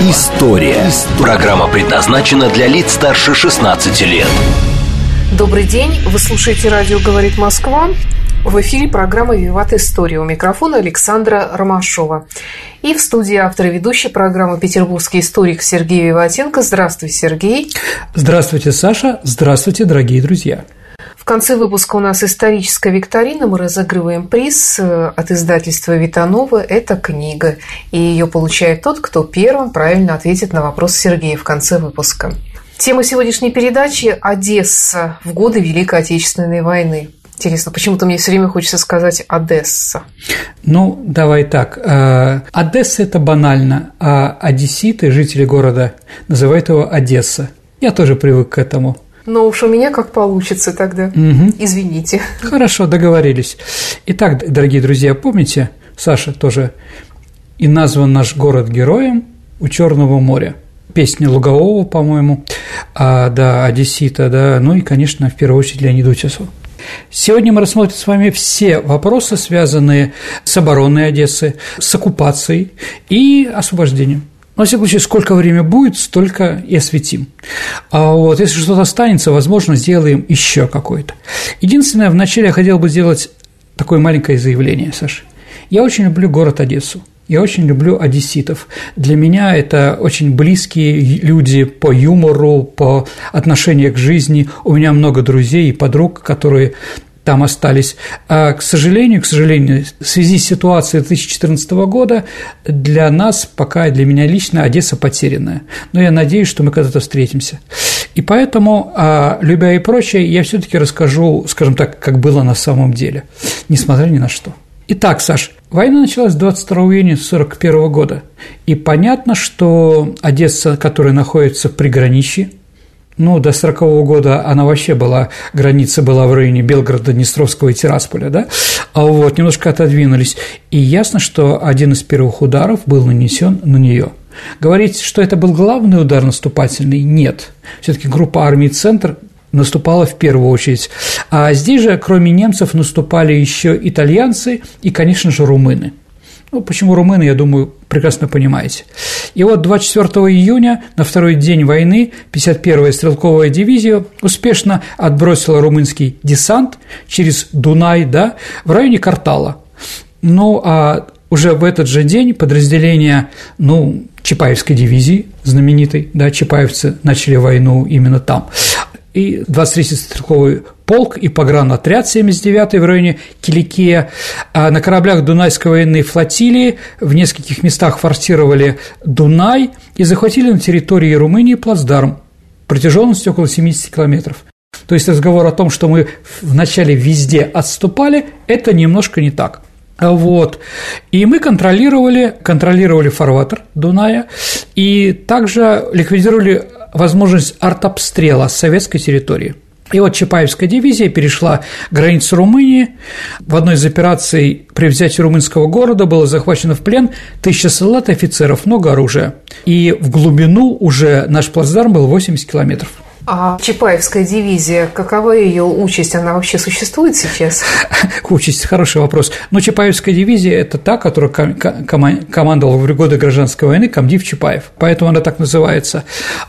История». Программа предназначена для лиц старше 16 лет. Добрый день, вы слушаете радио «Говорит Москва». В эфире программа «Виват История». У микрофона Александра Ромашова. И в студии автор и ведущий программы петербургский историк Сергей Виватенко. Здравствуй, Сергей. Здравствуйте, Саша. Здравствуйте, дорогие друзья. Конце выпуска у нас историческая викторина. Мы разыгрываем приз э, от издательства Витанова. Это книга. И ее получает тот, кто первым правильно ответит на вопрос Сергея в конце выпуска. Тема сегодняшней передачи – Одесса в годы Великой Отечественной войны. Интересно, почему-то мне все время хочется сказать Одесса. Ну, давай так. Э, Одесса – это банально, а одесситы, жители города, называют его Одесса. Я тоже привык к этому. Но уж у меня как получится тогда. Угу. Извините. Хорошо, договорились. Итак, дорогие друзья, помните, Саша тоже и назван наш город героем у Черного моря. Песня Лугового, по-моему, а, да, Одессита, да, ну и, конечно, в первую очередь Леонид Утесов. Сегодня мы рассмотрим с вами все вопросы, связанные с обороной Одессы, с оккупацией и освобождением. Во всяком случае, сколько времени будет, столько и осветим. А вот если что-то останется, возможно, сделаем еще какое-то. Единственное, вначале я хотел бы сделать такое маленькое заявление, Саша. Я очень люблю город Одессу. Я очень люблю одесситов. Для меня это очень близкие люди по юмору, по отношению к жизни. У меня много друзей и подруг, которые там остались. А, к сожалению, к сожалению, в связи с ситуацией 2014 года для нас, пока для меня лично, Одесса потерянная. Но я надеюсь, что мы когда-то встретимся. И поэтому, а, любя и прочее, я все таки расскажу, скажем так, как было на самом деле, несмотря ни на что. Итак, Саш, война началась 22 июня 1941 года, и понятно, что Одесса, которая находится в приграничье, ну, до 40 -го года она вообще была, граница была в районе Белгорода, Днестровского и Тирасполя, да, а вот немножко отодвинулись, и ясно, что один из первых ударов был нанесен на нее. Говорить, что это был главный удар наступательный, нет. все таки группа армий «Центр» наступала в первую очередь. А здесь же, кроме немцев, наступали еще итальянцы и, конечно же, румыны. Ну, почему румыны, я думаю, прекрасно понимаете. И вот 24 июня, на второй день войны, 51-я стрелковая дивизия успешно отбросила румынский десант через Дунай, да, в районе Картала. Ну, а уже в этот же день подразделения, ну, Чапаевской дивизии, знаменитой, да, чапаевцы начали войну именно там, и 23-й стрелковый полк и погранотряд 79-й в районе Киликея. А на кораблях Дунайской военной флотилии в нескольких местах форсировали Дунай и захватили на территории Румынии плацдарм протяженностью около 70 километров. То есть разговор о том, что мы вначале везде отступали, это немножко не так. Вот. И мы контролировали, контролировали фарватер Дуная и также ликвидировали возможность артобстрела с советской территории. И вот Чапаевская дивизия перешла границу Румынии. В одной из операций при взятии румынского города было захвачено в плен тысяча солдат и офицеров, много оружия. И в глубину уже наш плацдарм был 80 километров. А Чапаевская дивизия, какова ее участь? Она вообще существует сейчас? Участь – хороший вопрос. Но Чапаевская дивизия – это та, которая командовала в годы гражданской войны комдив Чапаев, поэтому она так называется.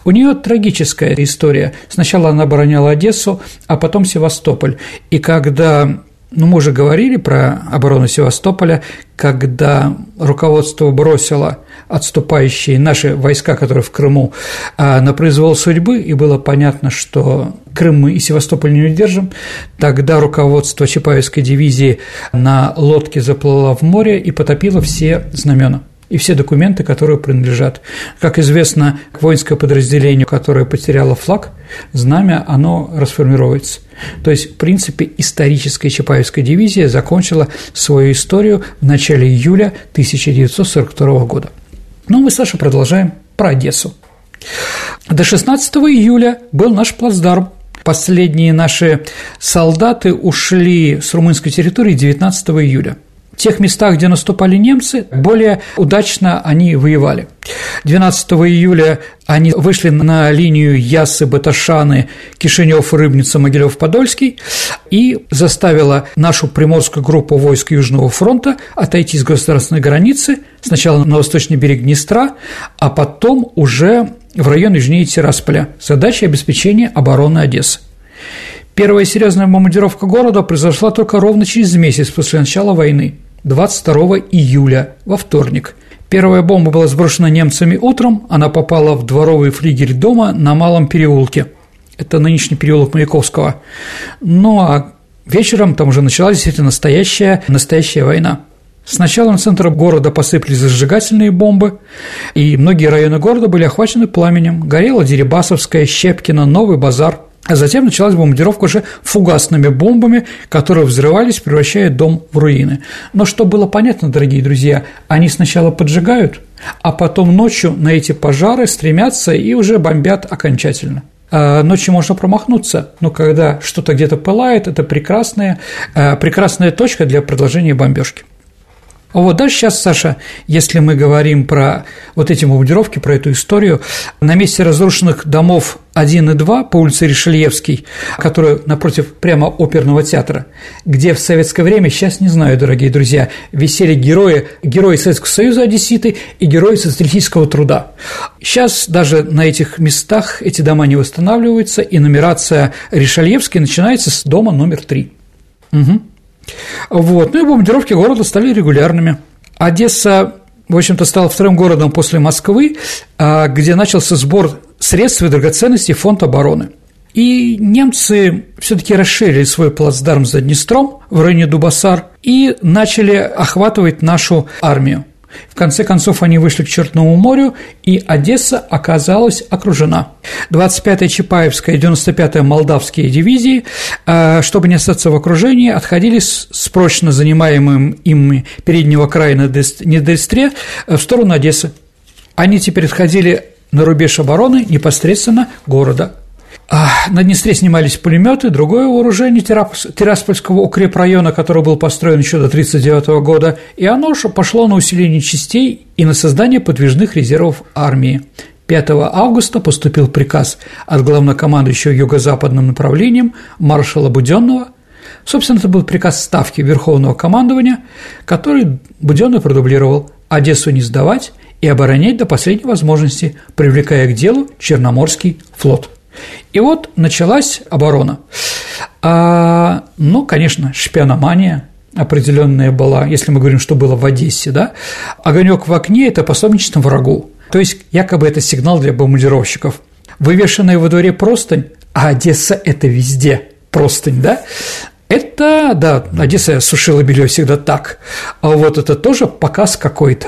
У нее трагическая история. Сначала она обороняла Одессу, а потом Севастополь. И когда ну, мы уже говорили про оборону Севастополя, когда руководство бросило отступающие наши войска, которые в Крыму, а, на произвол судьбы, и было понятно, что Крым мы и Севастополь не удержим, тогда руководство Чапаевской дивизии на лодке заплыло в море и потопило все знамена и все документы, которые принадлежат. Как известно, воинское подразделение, которое потеряло флаг, знамя, оно расформируется. То есть, в принципе, историческая Чапаевская дивизия закончила свою историю в начале июля 1942 года. Но мы, Саша, продолжаем про Одессу. До 16 июля был наш плацдарм. Последние наши солдаты ушли с румынской территории 19 июля – тех местах, где наступали немцы, более удачно они воевали. 12 июля они вышли на линию Ясы, Баташаны, Кишинев, Рыбница, Могилев, Подольский и заставила нашу приморскую группу войск Южного фронта отойти с государственной границы сначала на восточный берег Днестра, а потом уже в район южнее Тирасполя с задачей обеспечения обороны Одессы. Первая серьезная бомбардировка города произошла только ровно через месяц после начала войны – 22 июля, во вторник. Первая бомба была сброшена немцами утром, она попала в дворовый флигель дома на Малом переулке. Это нынешний переулок Маяковского. Ну а вечером там уже началась действительно настоящая, настоящая война. Сначала на центр города посыпались зажигательные бомбы, и многие районы города были охвачены пламенем. Горела Дерибасовская, Щепкина, Новый базар – а затем началась бомбардировка уже фугасными бомбами, которые взрывались, превращая дом в руины. Но что было понятно, дорогие друзья, они сначала поджигают, а потом ночью на эти пожары стремятся и уже бомбят окончательно. А ночью можно промахнуться, но когда что-то где-то пылает, это прекрасная, э, прекрасная точка для продолжения бомбежки. Вот дальше сейчас, Саша, если мы говорим про вот эти бомбардировки, про эту историю, на месте разрушенных домов 1 и 2 по улице Ришельевский, который напротив прямо оперного театра, где в советское время, сейчас не знаю, дорогие друзья, висели герои, герои Советского Союза одесситы и герои социалистического труда. Сейчас даже на этих местах эти дома не восстанавливаются, и нумерация Ришельевский начинается с дома номер 3. Угу. Вот. Ну и бомбардировки города стали регулярными. Одесса, в общем-то, стала вторым городом после Москвы, а, где начался сбор средств и драгоценностей фонд обороны. И немцы все-таки расширили свой плацдарм за Днестром в районе Дубасар и начали охватывать нашу армию. В конце концов, они вышли к Черному морю, и Одесса оказалась окружена. 25-я Чапаевская и 95-я Молдавские дивизии, э, чтобы не остаться в окружении, отходили с прочно занимаемым им переднего края на Недестре э, в сторону Одессы. Они теперь отходили на рубеж обороны непосредственно города а, на Днестре снимались пулеметы, другое вооружение Тираспольского укрепрайона, который был построен еще до 1939 года, и оно же пошло на усиление частей и на создание подвижных резервов армии. 5 августа поступил приказ от главнокомандующего юго-западным направлением маршала Буденного. Собственно, это был приказ Ставки Верховного командования, который Буденный продублировал Одессу не сдавать и оборонять до последней возможности, привлекая к делу Черноморский флот. И вот началась оборона. А, ну, конечно, шпиономания определенная была, если мы говорим, что было в Одессе, да, огонек в окне – это пособничество врагу. То есть, якобы это сигнал для бомбардировщиков. Вывешенная во дворе простынь, а Одесса – это везде простынь, да, это, да, Одесса сушила белье всегда так, а вот это тоже показ какой-то.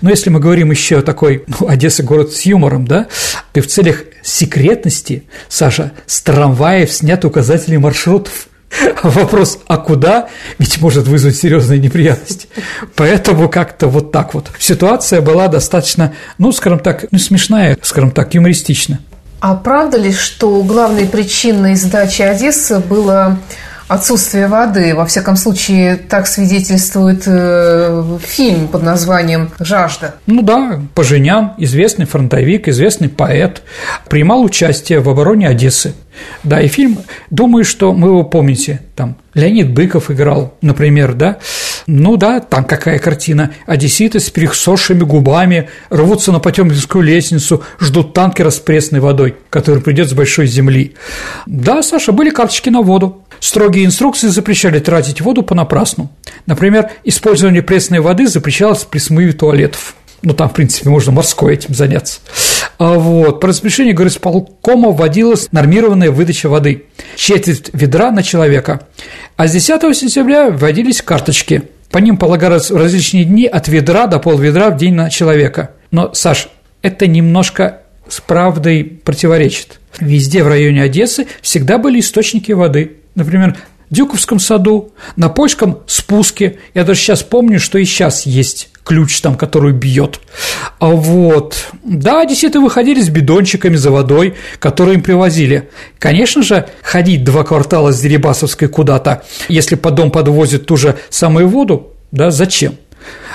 Но если мы говорим еще о такой, ну, Одесса город с юмором, да, и в целях секретности, Саша, с трамваев снят указатели маршрутов. Вопрос, а куда, ведь может вызвать серьезные неприятности. Поэтому как-то вот так вот. Ситуация была достаточно, ну, скажем так, ну, смешная, скажем так, юмористичная. А правда ли, что главной причиной сдачи Одессы было отсутствие воды. Во всяком случае, так свидетельствует э, фильм под названием «Жажда». Ну да, Поженян, известный фронтовик, известный поэт, принимал участие в обороне Одессы. Да, и фильм, думаю, что мы его помните, там Леонид Быков играл, например, да, ну да, там какая картина, одесситы с пересохшими губами рвутся на Потемкинскую лестницу, ждут танкера с пресной водой, который придет с большой земли. Да, Саша, были карточки на воду, Строгие инструкции запрещали тратить воду понапрасну. Например, использование пресной воды запрещалось при смыве туалетов. Ну, там, в принципе, можно морской этим заняться. А вот. По распоряжению горисполкома вводилась нормированная выдача воды. Четверть ведра на человека. А с 10 сентября вводились карточки. По ним полагались различные дни от ведра до полведра в день на человека. Но, Саш, это немножко с правдой противоречит. Везде в районе Одессы всегда были источники воды. Например, Дюковском саду, на польском спуске. Я даже сейчас помню, что и сейчас есть ключ там, который бьет. А вот, да, одесситы выходили с бидончиками за водой, которые им привозили. Конечно же, ходить два квартала с Дерибасовской куда-то, если по дом подвозят ту же самую воду, да, зачем?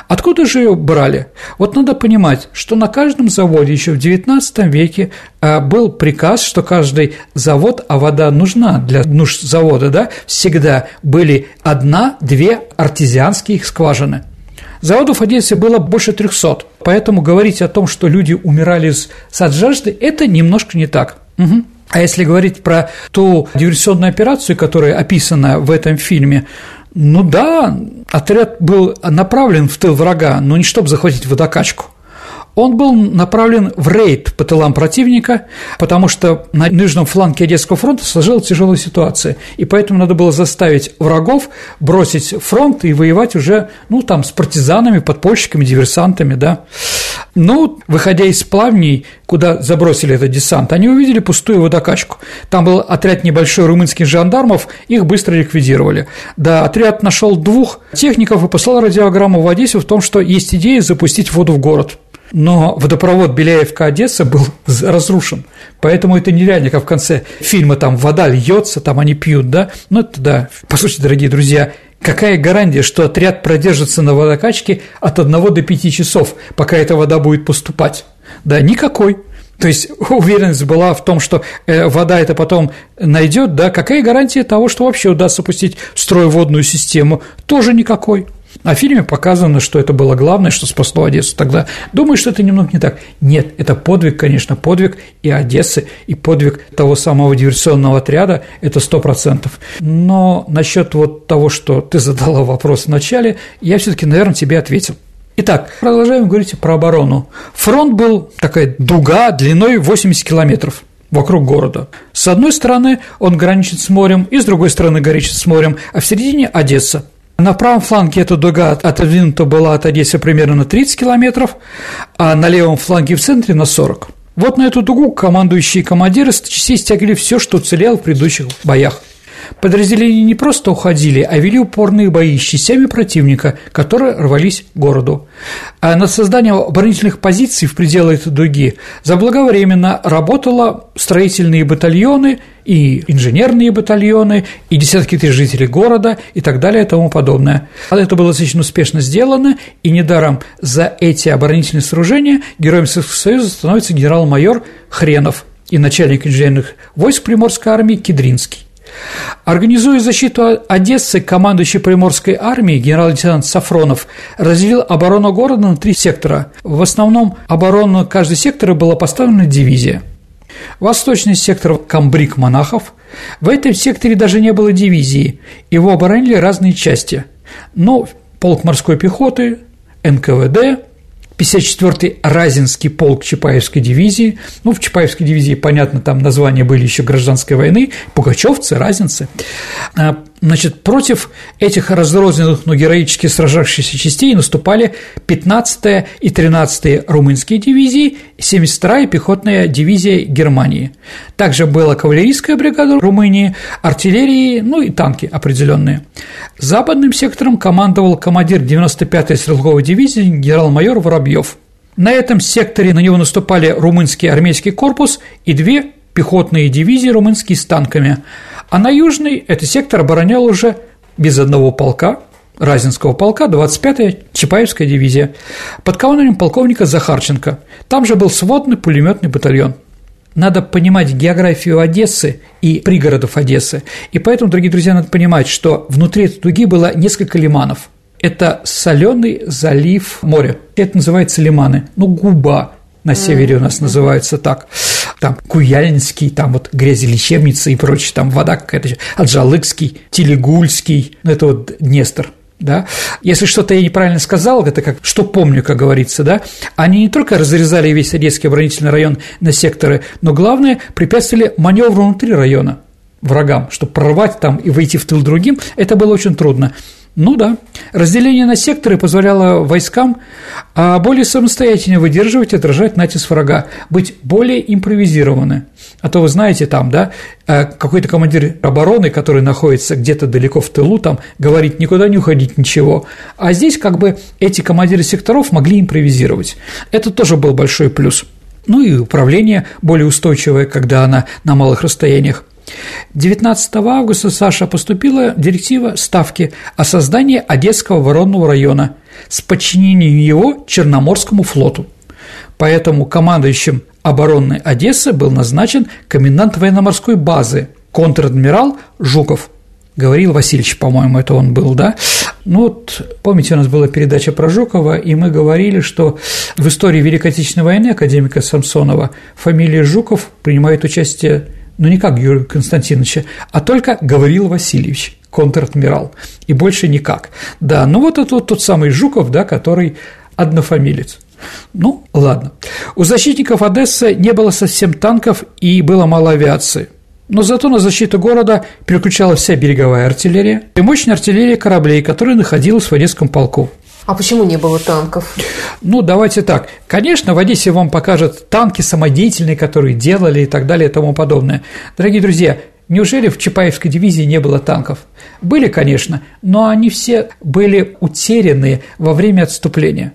Откуда же ее брали? Вот надо понимать, что на каждом заводе еще в XIX веке а, был приказ, что каждый завод, а вода нужна для нужд завода, да, всегда были одна-две артезианские скважины. Заводов в Одессе было больше 300, поэтому говорить о том, что люди умирали от жажды, это немножко не так. Угу. А если говорить про ту диверсионную операцию, которая описана в этом фильме, ну да, отряд был направлен в тыл врага, но не чтобы захватить водокачку. Он был направлен в рейд по тылам противника, потому что на нижнем фланге Одесского фронта сложилась тяжелая ситуация, и поэтому надо было заставить врагов бросить фронт и воевать уже, ну, там, с партизанами, подпольщиками, диверсантами, да. Ну, выходя из плавней, куда забросили этот десант, они увидели пустую водокачку. Там был отряд небольшой румынских жандармов, их быстро ликвидировали. Да, отряд нашел двух техников и послал радиограмму в Одессу в том, что есть идея запустить воду в город но водопровод Беляевка-Одесса был разрушен, поэтому это нереально, как в конце фильма там вода льется, там они пьют, да, ну это да. Послушайте, дорогие друзья, какая гарантия, что отряд продержится на водокачке от 1 до 5 часов, пока эта вода будет поступать? Да, никакой. То есть уверенность была в том, что э, вода это потом найдет, да, какая гарантия того, что вообще удастся пустить в строй водную систему? Тоже никакой. А в фильме показано, что это было главное, что спасло Одессу. Тогда думаю, что это немного не так. Нет, это подвиг, конечно, подвиг и Одессы, и подвиг того самого диверсионного отряда, это сто процентов. Но насчет вот того, что ты задала вопрос в начале, я все таки наверное, тебе ответил. Итак, продолжаем говорить про оборону. Фронт был такая дуга длиной 80 километров вокруг города. С одной стороны он граничит с морем, и с другой стороны граничит с морем, а в середине – Одесса. На правом фланге эта дуга отодвинута была от Одессы примерно на 30 километров, а на левом фланге в центре на 40. Вот на эту дугу командующие командиры частей стягивали все, что уцелело в предыдущих боях. Подразделения не просто уходили, а вели упорные бои с частями противника, которые рвались к городу. А над созданием оборонительных позиций в пределах этой дуги заблаговременно работало строительные батальоны и инженерные батальоны, и десятки тысяч жителей города, и так далее, и тому подобное. Это было достаточно успешно сделано, и недаром за эти оборонительные сооружения героем Советского Союза становится генерал-майор Хренов и начальник инженерных войск Приморской армии Кедринский. Организуя защиту Одессы, командующий Приморской армией генерал-лейтенант Сафронов разделил оборону города на три сектора. В основном оборону каждого сектора была поставлена дивизия. Восточный сектор – комбриг монахов. В этом секторе даже не было дивизии, его оборонили разные части. Но полк морской пехоты, НКВД, 54-й Разинский полк Чапаевской дивизии. Ну, в Чапаевской дивизии, понятно, там названия были еще гражданской войны, пугачевцы, разинцы. Значит, против этих разрозненных, но героически сражавшихся частей наступали 15-я и 13-я румынские дивизии, 72-я пехотная дивизия Германии. Также была кавалерийская бригада Румынии, артиллерии, ну и танки определенные. Западным сектором командовал командир 95-й стрелковой дивизии генерал-майор Воробьев. На этом секторе на него наступали румынский армейский корпус и две пехотные дивизии румынские с танками, а на южный этот сектор оборонял уже без одного полка, Разинского полка, 25-я Чапаевская дивизия, под командованием полковника Захарченко. Там же был сводный пулеметный батальон – надо понимать географию Одессы и пригородов Одессы. И поэтому, дорогие друзья, надо понимать, что внутри этой дуги было несколько лиманов. Это соленый залив моря. Это называется лиманы. Ну, губа на севере у нас называется так. Там Куяльнский, там вот грязи лечебницы и прочее, там вода какая-то, Аджалыкский, Телегульский, ну, это вот Днестр да, если что-то я неправильно сказал, это как что помню, как говорится, да, они не только разрезали весь Одесский оборонительный район на секторы, но главное препятствовали маневру внутри района врагам, чтобы прорвать там и войти в тыл другим, это было очень трудно. Ну да. Разделение на секторы позволяло войскам а, более самостоятельно выдерживать и отражать натиск врага, быть более импровизированы. А то вы знаете, там, да, а, какой-то командир обороны, который находится где-то далеко в тылу, там, говорит никуда не уходить, ничего. А здесь как бы эти командиры секторов могли импровизировать. Это тоже был большой плюс. Ну и управление более устойчивое, когда она на малых расстояниях. 19 августа Саша поступила директива Ставки о создании Одесского воронного района с подчинением его Черноморскому флоту. Поэтому командующим обороны Одессы был назначен комендант военно-морской базы контр-адмирал Жуков. Говорил Васильевич, по-моему, это он был, да? Ну вот, помните, у нас была передача про Жукова, и мы говорили, что в истории Великой Отечественной войны академика Самсонова фамилия Жуков принимает участие ну не как Юрия Константиновича, а только Гаврил Васильевич, контр-адмирал, и больше никак. Да, ну вот это вот тот самый Жуков, да, который однофамилец. Ну, ладно. У защитников Одессы не было совсем танков и было мало авиации. Но зато на защиту города переключалась вся береговая артиллерия и мощная артиллерия кораблей, которая находилась в Одесском полку. А почему не было танков? Ну, давайте так. Конечно, в Одессе вам покажут танки самодеятельные, которые делали и так далее и тому подобное. Дорогие друзья, Неужели в Чапаевской дивизии не было танков? Были, конечно, но они все были утеряны во время отступления.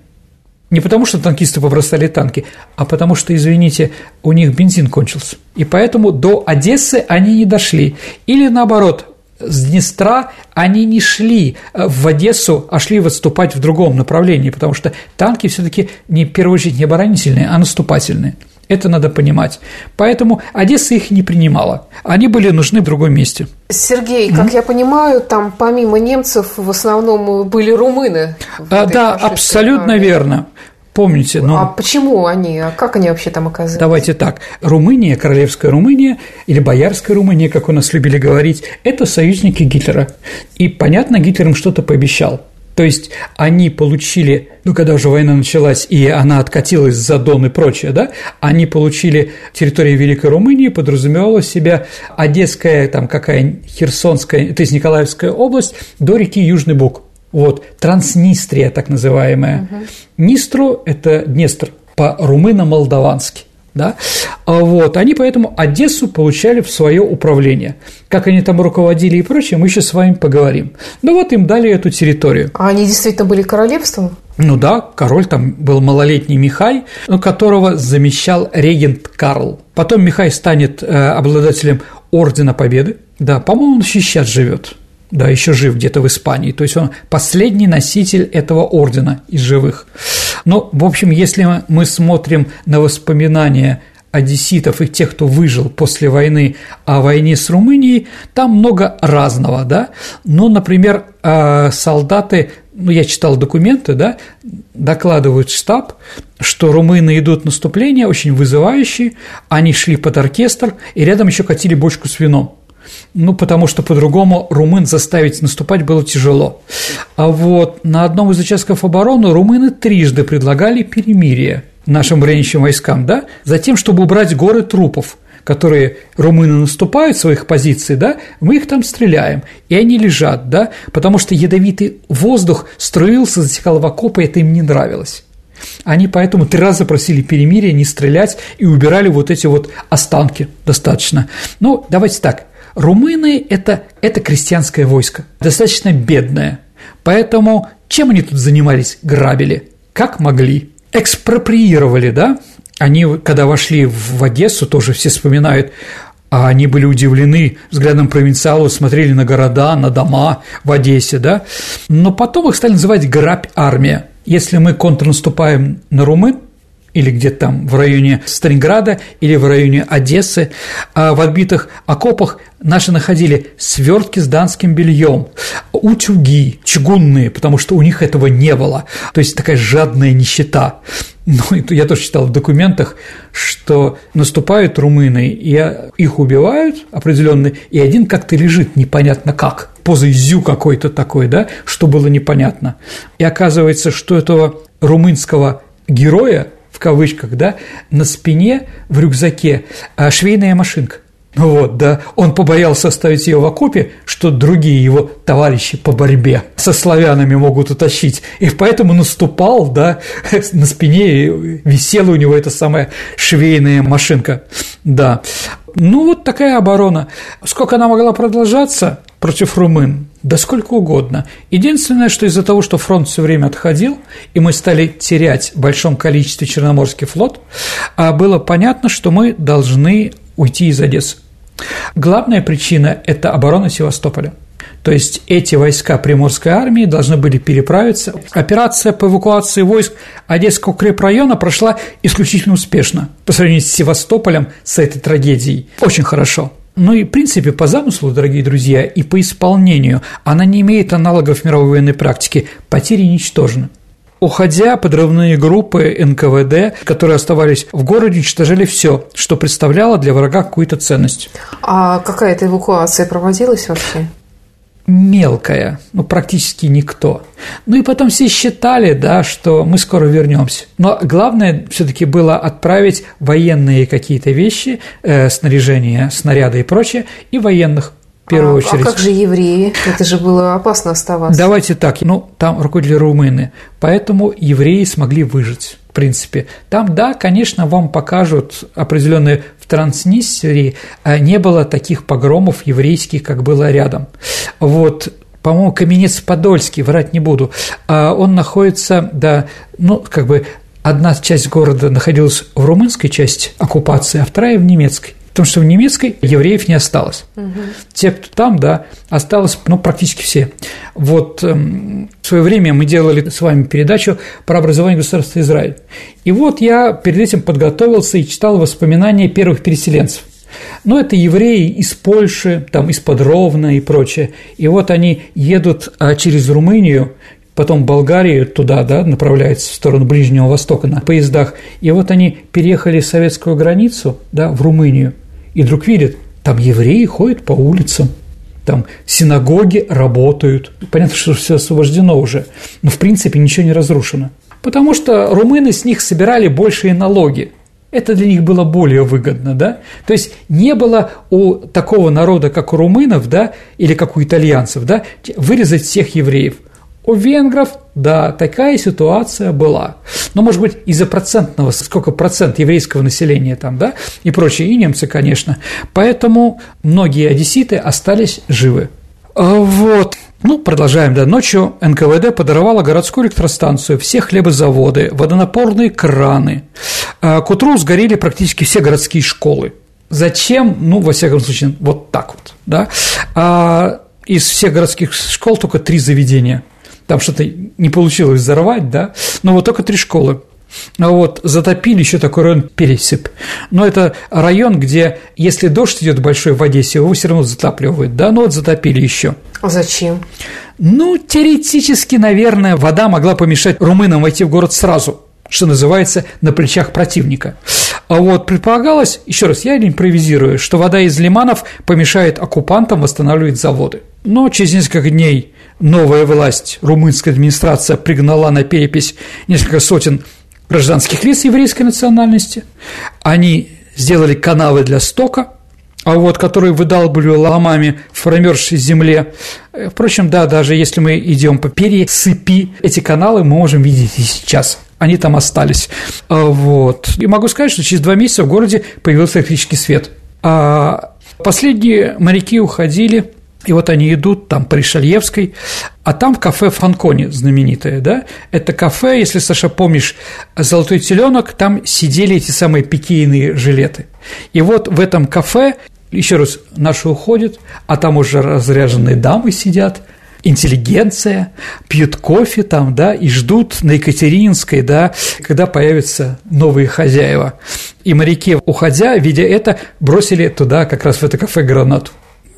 Не потому, что танкисты побросали танки, а потому что, извините, у них бензин кончился. И поэтому до Одессы они не дошли. Или наоборот, с Днестра они не шли э, в Одессу, а шли отступать в другом направлении, потому что танки все-таки не, в первую очередь, не оборонительные, а наступательные. Это надо понимать. Поэтому Одесса их не принимала. Они были нужны в другом месте. Сергей, mm-hmm. как я понимаю, там помимо немцев в основном были румыны. А, да, абсолютно армии. верно. Помните, но... А почему они? А как они вообще там оказались? Давайте так. Румыния, королевская Румыния или боярская Румыния, как у нас любили говорить, это союзники Гитлера. И, понятно, Гитлер им что-то пообещал. То есть они получили, ну, когда уже война началась, и она откатилась за Дон и прочее, да, они получили территорию Великой Румынии, подразумевала себя Одесская, там, какая Херсонская, то есть Николаевская область до реки Южный Буг. Вот, Транснистрия, так называемая. Угу. Нистру – это Днестр по-румыно-молдавански. Да? А вот, они поэтому Одессу получали в свое управление. Как они там руководили и прочее, мы еще с вами поговорим. Ну вот им дали эту территорию. А они действительно были королевством? Ну да, король там был малолетний Михай, которого замещал регент Карл. Потом Михай станет э, обладателем Ордена Победы. Да, по-моему, он сейчас живет да, еще жив где-то в Испании. То есть он последний носитель этого ордена из живых. Но, в общем, если мы смотрим на воспоминания одесситов и тех, кто выжил после войны о войне с Румынией, там много разного, да. Но, например, а, солдаты, ну, я читал документы, да, докладывают штаб, что румыны идут наступление, очень вызывающие, они шли под оркестр, и рядом еще катили бочку с вином. Ну, потому что по-другому румын заставить наступать было тяжело. А вот на одном из участков обороны румыны трижды предлагали перемирие нашим бронящим войскам, да, затем, чтобы убрать горы трупов, которые румыны наступают своих позиций, да, мы их там стреляем, и они лежат, да, потому что ядовитый воздух струился, затекал в окопы, и это им не нравилось. Они поэтому три раза просили перемирия, не стрелять и убирали вот эти вот останки достаточно. Ну, давайте так, Румыны это, – это крестьянское войско, достаточно бедное. Поэтому чем они тут занимались? Грабили, как могли. Экспроприировали, да? Они, когда вошли в Одессу, тоже все вспоминают, а они были удивлены взглядом провинциалов, смотрели на города, на дома в Одессе, да? Но потом их стали называть «грабь армия». Если мы контрнаступаем на румын, или где-то там в районе Сталинграда или в районе Одессы, а в отбитых окопах наши находили свертки с данским бельем, утюги чугунные, потому что у них этого не было, то есть такая жадная нищета. Ну, я тоже читал в документах, что наступают румыны, и их убивают определенные, и один как-то лежит непонятно как, поза изю какой-то такой, да, что было непонятно. И оказывается, что этого румынского героя кавычках, да, на спине в рюкзаке а, швейная машинка. Вот, да, он побоялся оставить ее в окопе, что другие его товарищи по борьбе со славянами могут утащить, и поэтому наступал, да, на спине висела у него эта самая швейная машинка, да. Ну, вот такая оборона. Сколько она могла продолжаться против румын? Да сколько угодно. Единственное, что из-за того, что фронт все время отходил, и мы стали терять в большом количестве Черноморский флот, а было понятно, что мы должны уйти из Одессы. Главная причина – это оборона Севастополя. То есть эти войска Приморской армии должны были переправиться. Операция по эвакуации войск Одесского укрепрайона прошла исключительно успешно по сравнению с Севастополем, с этой трагедией. Очень хорошо. Ну и, в принципе, по замыслу, дорогие друзья, и по исполнению она не имеет аналогов мировой военной практике. Потери ничтожны. Уходя, подрывные группы НКВД, которые оставались в городе, уничтожили все, что представляло для врага какую-то ценность. А какая-то эвакуация проводилась вообще? Мелкая, ну, практически никто. Ну и потом все считали, да, что мы скоро вернемся. Но главное все-таки было отправить военные какие-то вещи, э, снаряжение, снаряды и прочее, и военных в первую а, очередь. А как же евреи? Это же было опасно оставаться. Давайте так, ну, там руководили румыны, поэтому евреи смогли выжить в принципе. Там, да, конечно, вам покажут определенные Транснистерии а не было таких погромов еврейских, как было рядом. Вот по-моему, Каменец-Подольский, врать не буду, а он находится, да, ну, как бы одна часть города находилась в румынской части оккупации, а вторая в немецкой. Потому что в немецкой евреев не осталось. Угу. Те, кто там, да, осталось, ну, практически все. Вот эм, в свое время мы делали с вами передачу про образование государства Израиль. И вот я перед этим подготовился и читал воспоминания первых переселенцев. Ну, это евреи из Польши, там, из-под Ровно и прочее. И вот они едут а, через Румынию, потом Болгарию туда, да, направляются в сторону Ближнего Востока на поездах. И вот они переехали советскую границу, да, в Румынию и вдруг видят, там евреи ходят по улицам, там синагоги работают. Понятно, что все освобождено уже, но в принципе ничего не разрушено. Потому что румыны с них собирали большие налоги. Это для них было более выгодно, да? То есть не было у такого народа, как у румынов, да, или как у итальянцев, да, вырезать всех евреев – у венгров, да, такая ситуация была. Но, может быть, из-за процентного, сколько процент еврейского населения там, да, и прочие, и немцы, конечно. Поэтому многие одесситы остались живы. А, вот. Ну, продолжаем, да. Ночью НКВД подорвала городскую электростанцию, все хлебозаводы, водонапорные краны. А, к утру сгорели практически все городские школы. Зачем? Ну, во всяком случае, вот так вот, да. А из всех городских школ только три заведения там что-то не получилось взорвать, да, но вот только три школы. А вот затопили еще такой район Пересип. Но это район, где, если дождь идет большой в Одессе, его все равно затапливает, да, но вот затопили еще. А зачем? Ну, теоретически, наверное, вода могла помешать румынам войти в город сразу, что называется, на плечах противника. А вот предполагалось, еще раз, я импровизирую, что вода из лиманов помешает оккупантам восстанавливать заводы. Но через несколько дней новая власть, румынская администрация пригнала на перепись несколько сотен гражданских лиц еврейской национальности. Они сделали канавы для стока, а вот которые выдалбливали ломами в промерзшей земле. Впрочем, да, даже если мы идем по пересыпи, эти каналы мы можем видеть и сейчас. Они там остались. А вот. И могу сказать, что через два месяца в городе появился электрический свет. А последние моряки уходили и вот они идут там по Ришельевской, а там кафе Фанкони знаменитое, да? Это кафе, если, Саша, помнишь, «Золотой теленок», там сидели эти самые пикейные жилеты. И вот в этом кафе, еще раз, наши уходят, а там уже разряженные дамы сидят, интеллигенция, пьют кофе там, да, и ждут на Екатерининской, да, когда появятся новые хозяева. И моряки, уходя, видя это, бросили туда как раз в это кафе гранату.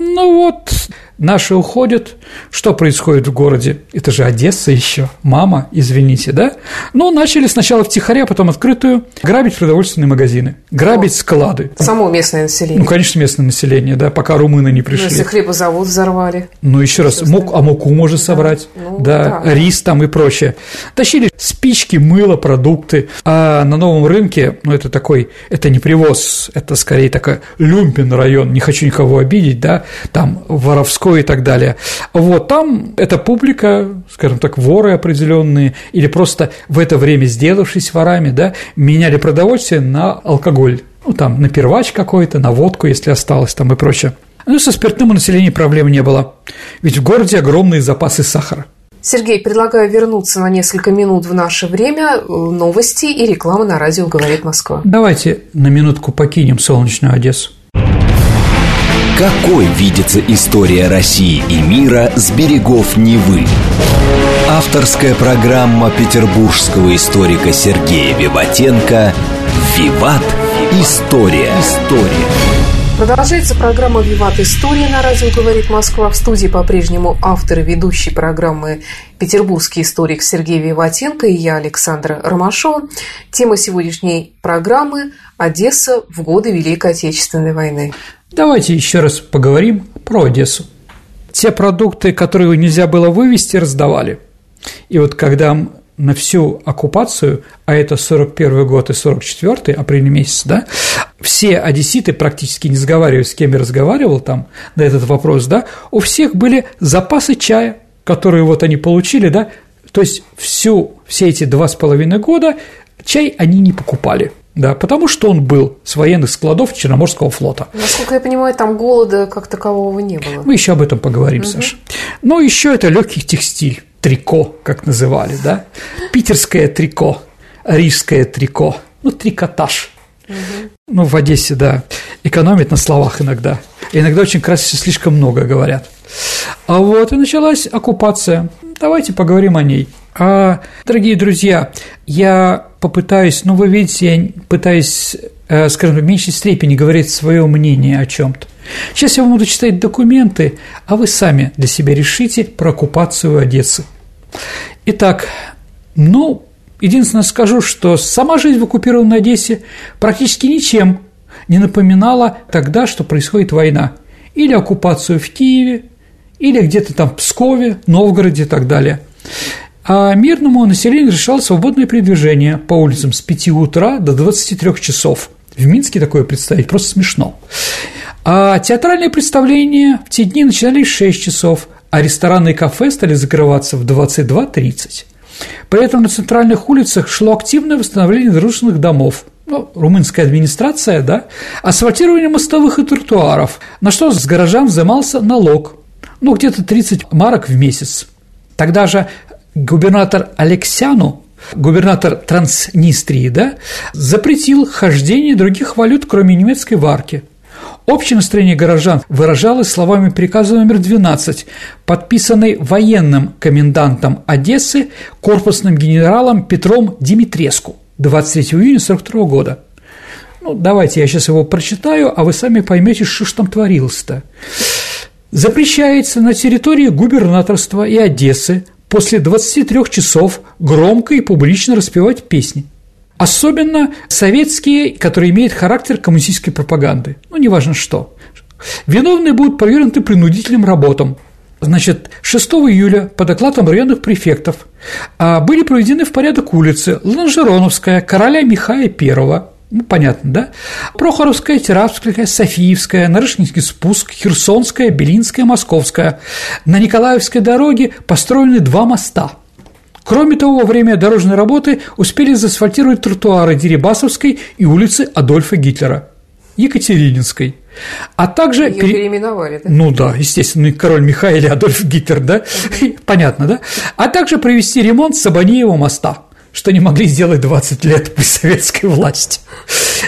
Ну вот, наши уходят. Что происходит в городе? Это же Одесса еще. Мама, извините, да? Ну, начали сначала втихаря, потом открытую грабить продовольственные магазины, грабить О, склады. Само местное население. Ну, конечно, местное население, да, пока румыны не пришли. Ну, если хлебозавод взорвали. Ну, еще раз, мук, а муку можно собрать, ну, да, да, рис там и прочее. Тащили спички, мыло, продукты. А на новом рынке, ну, это такой, это не привоз, это скорее такой люмпин район, не хочу никого обидеть, да, там воровской и так далее. Вот там эта публика, скажем так, воры определенные, или просто в это время сделавшись ворами, да, меняли продовольствие на алкоголь. Ну, там, на первач какой-то, на водку, если осталось, там и прочее. Ну, со спиртным у населения проблем не было, ведь в городе огромные запасы сахара. Сергей, предлагаю вернуться на несколько минут в наше время. Новости и реклама на радио «Говорит Москва». Давайте на минутку покинем солнечную Одессу. Какой видится история России и мира с берегов Невы? Авторская программа петербургского историка Сергея Виватенко «Виват. История». История. Продолжается программа «Виват История» на радио «Говорит Москва». В студии по-прежнему автор и ведущий программы петербургский историк Сергей Виватенко и я, Александра Ромашова. Тема сегодняшней программы – Одесса в годы Великой Отечественной войны. Давайте еще раз поговорим про Одессу. Те продукты, которые нельзя было вывести, раздавали. И вот когда на всю оккупацию, а это 41 год и 44 апрель месяц, да, все одесситы, практически не сговаривая с кем я разговаривал там на этот вопрос, да, у всех были запасы чая, которые вот они получили, да, то есть всю, все эти два с половиной года чай они не покупали. Да, потому что он был с военных складов Черноморского флота. Насколько я понимаю, там голода как такового не было. Мы еще об этом поговорим, угу. Саша. Ну, еще это легкий текстиль трико, как называли, да? Питерское трико, рижское трико, ну, трикотаж. Угу. Ну, в Одессе, да, экономит на словах иногда. иногда очень красиво, слишком много говорят. А вот и началась оккупация. Давайте поговорим о ней. А, дорогие друзья, я попытаюсь, ну, вы видите, я пытаюсь, э, скажем, в меньшей степени говорить свое мнение о чем-то. Сейчас я вам буду читать документы, а вы сами для себя решите про оккупацию Одессы. Итак, ну, единственное скажу, что сама жизнь в оккупированной Одессе практически ничем не напоминала тогда, что происходит война. Или оккупацию в Киеве, или где-то там в Пскове, Новгороде и так далее. А мирному населению решало свободное передвижение по улицам с 5 утра до 23 часов. В Минске такое представить просто смешно. А театральные представления в те дни начинались в 6 часов, а рестораны и кафе стали закрываться в 22.30. При этом на центральных улицах шло активное восстановление дружественных домов, ну, румынская администрация, да, асфальтирование мостовых и тротуаров, на что с горожан взимался налог, ну, где-то 30 марок в месяц. Тогда же губернатор Алексяну, губернатор Транснистрии, да, запретил хождение других валют, кроме немецкой варки – Общее настроение горожан выражалось словами приказа номер 12, подписанный военным комендантом Одессы корпусным генералом Петром Димитреску 23 июня 1942 года. Ну, давайте я сейчас его прочитаю, а вы сами поймете, что ж там творилось-то. Запрещается на территории губернаторства и Одессы после 23 часов громко и публично распевать песни – Особенно советские, которые имеют характер коммунистической пропаганды. Ну, неважно что. Виновные будут повернуты принудительным работам. Значит, 6 июля по докладам районных префектов а, были проведены в порядок улицы Ланжероновская, короля Михая I, ну, понятно, да? Прохоровская, Терапская, Софиевская, Нарышнинский спуск, Херсонская, Белинская, Московская. На Николаевской дороге построены два моста – Кроме того, во время дорожной работы успели заасфальтировать тротуары Дерибасовской и улицы Адольфа Гитлера, Екатерининской. А также… Ее переименовали, да? Ну да, естественно, король Михаил и Адольф Гитлер, да? Понятно, да? А также провести ремонт Сабаниева моста что не могли сделать 20 лет при советской власти.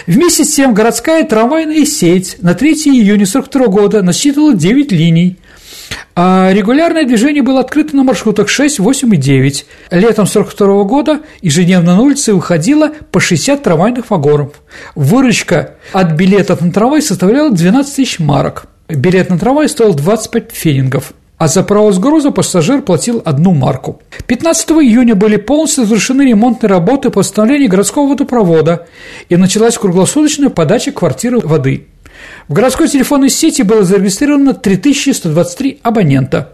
Вместе с тем городская трамвайная сеть на 3 июня 1942 года насчитывала 9 линий, а регулярное движение было открыто на маршрутах 6, 8 и 9. Летом 1942 года ежедневно на улице выходило по 60 трамвайных вагонов. Выручка от билетов на трамвай составляла 12 тысяч марок. билет на трамвай стоил 25 фенингов, а за провоз груза пассажир платил одну марку. 15 июня были полностью завершены ремонтные работы по восстановлению городского водопровода и началась круглосуточная подача квартиры воды. В городской телефонной сети было зарегистрировано 3123 абонента.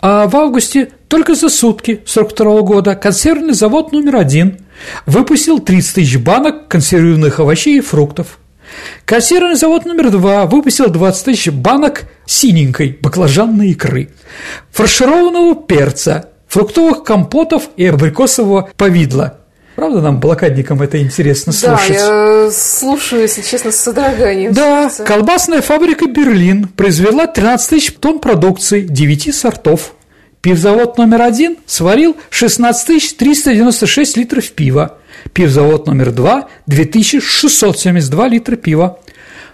А в августе только за сутки 42 года консервный завод номер один выпустил 30 тысяч банок консервированных овощей и фруктов. Консервный завод номер два выпустил 20 тысяч банок синенькой баклажанной икры, фаршированного перца, фруктовых компотов и абрикосового повидла – Правда, нам, блокадникам, это интересно слушать? Да, я слушаю, если честно, с содроганием. Да, колбасная фабрика «Берлин» произвела 13 тысяч тонн продукции 9 сортов. Пивзавод номер один сварил 16 396 литров пива. Пивзавод номер два – 2672 литра пива.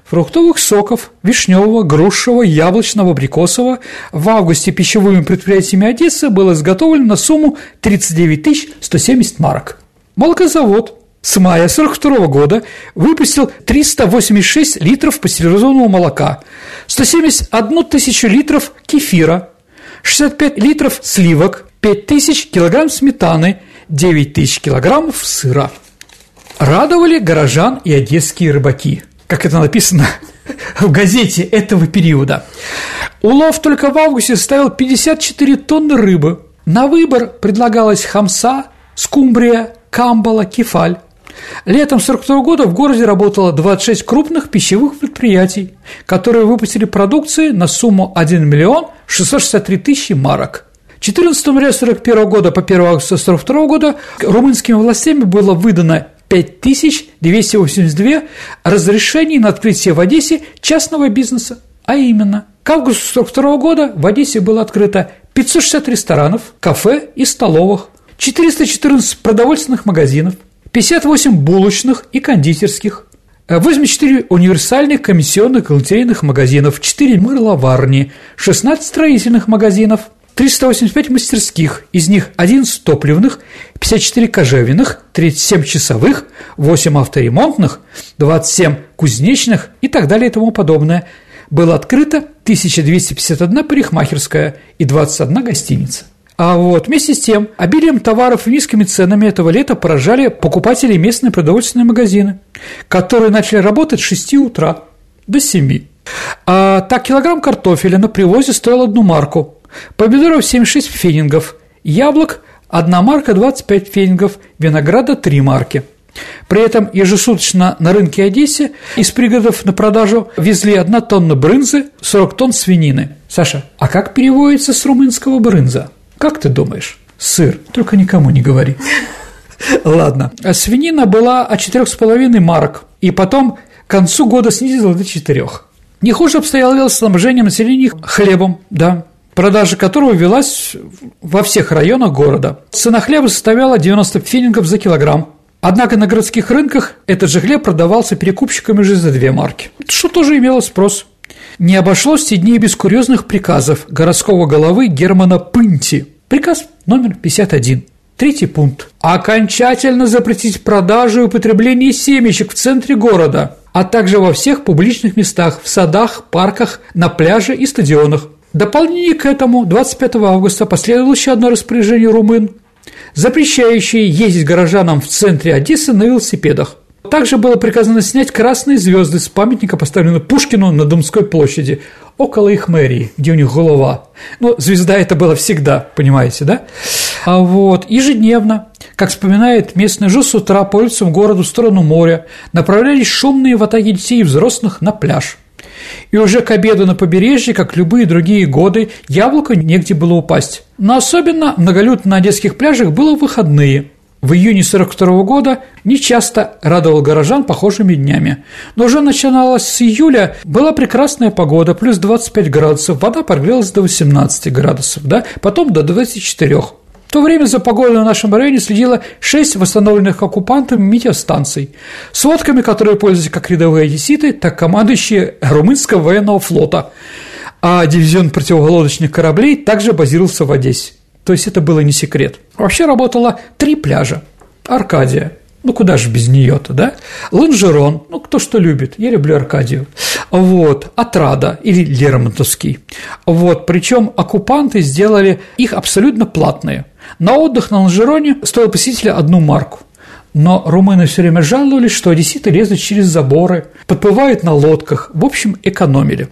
Фруктовых соков – вишневого, грушевого, яблочного, абрикосового – в августе пищевыми предприятиями Одессы было изготовлено на сумму 39 170 марок. Молокозавод с мая 1942 года выпустил 386 литров пастеризованного молока, 171 тысячу литров кефира, 65 литров сливок, 5 тысяч килограмм сметаны, 9 тысяч килограммов сыра. Радовали горожан и одесские рыбаки, как это написано в газете этого периода. Улов только в августе составил 54 тонны рыбы. На выбор предлагалась хамса, скумбрия, камбала, кефаль. Летом 1942 года в городе работало 26 крупных пищевых предприятий, которые выпустили продукции на сумму 1 миллион 663 тысячи марок. 14 января 1941 года по 1 августа 1942 года румынскими властями было выдано 5282 разрешений на открытие в Одессе частного бизнеса, а именно к августу 1942 года в Одессе было открыто 560 ресторанов, кафе и столовых, 414 продовольственных магазинов, 58 булочных и кондитерских, 84 универсальных комиссионных галантерейных магазинов, 4 мырловарни, 16 строительных магазинов, 385 мастерских, из них 11 топливных, 54 кожевенных, 37 часовых, 8 авторемонтных, 27 кузнечных и так далее и тому подобное. Было открыто 1251 парикмахерская и 21 гостиница. А вот вместе с тем, обилием товаров и низкими ценами этого лета поражали покупатели местные продовольственные магазины, которые начали работать с 6 утра до 7. А так килограмм картофеля на привозе стоил одну марку, помидоров 76 фенингов, яблок – одна марка 25 фенингов, винограда – 3 марки. При этом ежесуточно на рынке Одессе из пригодов на продажу везли 1 тонна брынзы, 40 тонн свинины. Саша, а как переводится с румынского брынза? Как ты думаешь? Сыр. Только никому не говори. Ладно. Свинина была от 4,5 марок, и потом к концу года снизилась до 4. Не хуже обстояло дело с снабжением населения хлебом, да, продажа которого велась во всех районах города. Цена хлеба составляла 90 фенингов за килограмм. Однако на городских рынках этот же хлеб продавался перекупщиками уже за две марки, что тоже имело спрос. Не обошлось те дни без курьезных приказов городского головы Германа Пынти. Приказ номер 51. Третий пункт. Окончательно запретить продажу и употребление семечек в центре города, а также во всех публичных местах, в садах, парках, на пляже и стадионах. Дополнение к этому 25 августа последовало еще одно распоряжение румын, запрещающее ездить горожанам в центре Одессы на велосипедах. Также было приказано снять красные звезды с памятника, поставленного Пушкину на Думской площади, около их мэрии, где у них голова. Ну, звезда это было всегда, понимаете, да? А вот ежедневно, как вспоминает местный жу с утра по улицам города в сторону моря, направлялись шумные ватаги детей и взрослых на пляж. И уже к обеду на побережье, как любые другие годы, яблоко негде было упасть. Но особенно многолюдно на одесских пляжах было в выходные – в июне 42 года нечасто радовал горожан похожими днями. Но уже начиналось с июля, была прекрасная погода, плюс 25 градусов, вода прогрелась до 18 градусов, да, потом до 24. В то время за погодой в нашем районе следило 6 восстановленных оккупантами метеостанций, с лодками, которые пользуются как рядовые одесситы, так и командующие румынского военного флота, а дивизион противолодочных кораблей также базировался в Одессе. То есть это было не секрет. Вообще работало три пляжа. Аркадия, ну куда же без нее-то, да? Лонжерон, ну кто что любит, я люблю Аркадию. Вот, Отрада или Лермонтовский. Вот, причем оккупанты сделали их абсолютно платные. На отдых на Лонжероне стоил посетителя одну марку. Но румыны все время жаловались, что одесситы лезут через заборы, подплывают на лодках, в общем, экономили.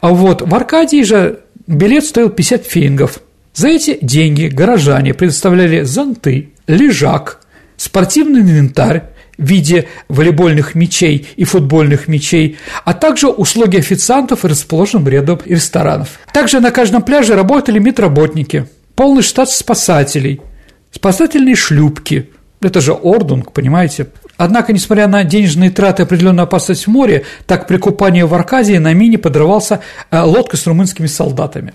А вот в Аркадии же билет стоил 50 фингов. За эти деньги горожане предоставляли зонты, лежак, спортивный инвентарь в виде волейбольных мячей и футбольных мячей, а также услуги официантов и расположенным рядом ресторанов. Также на каждом пляже работали медработники, полный штат спасателей, спасательные шлюпки. Это же ордунг, понимаете? Однако, несмотря на денежные траты и определенную опасность в море, так при купании в Аркадии на мине подрывался э, лодка с румынскими солдатами.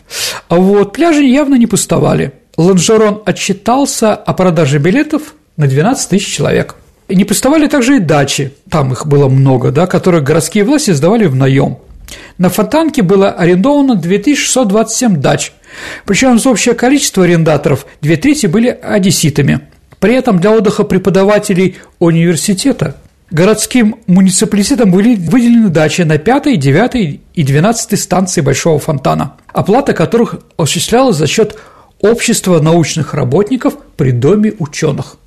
А вот пляжи явно не пустовали. Ланжерон отчитался о продаже билетов на 12 тысяч человек. Не пустовали также и дачи, там их было много, да, которые городские власти сдавали в наем. На Фонтанке было арендовано 2627 дач, причем за общее количество арендаторов две трети были одесситами. При этом для отдыха преподавателей университета городским муниципалитетам были выделены дачи на 5, 9 и 12 станции Большого фонтана, оплата которых осуществлялась за счет общества научных работников при Доме ученых.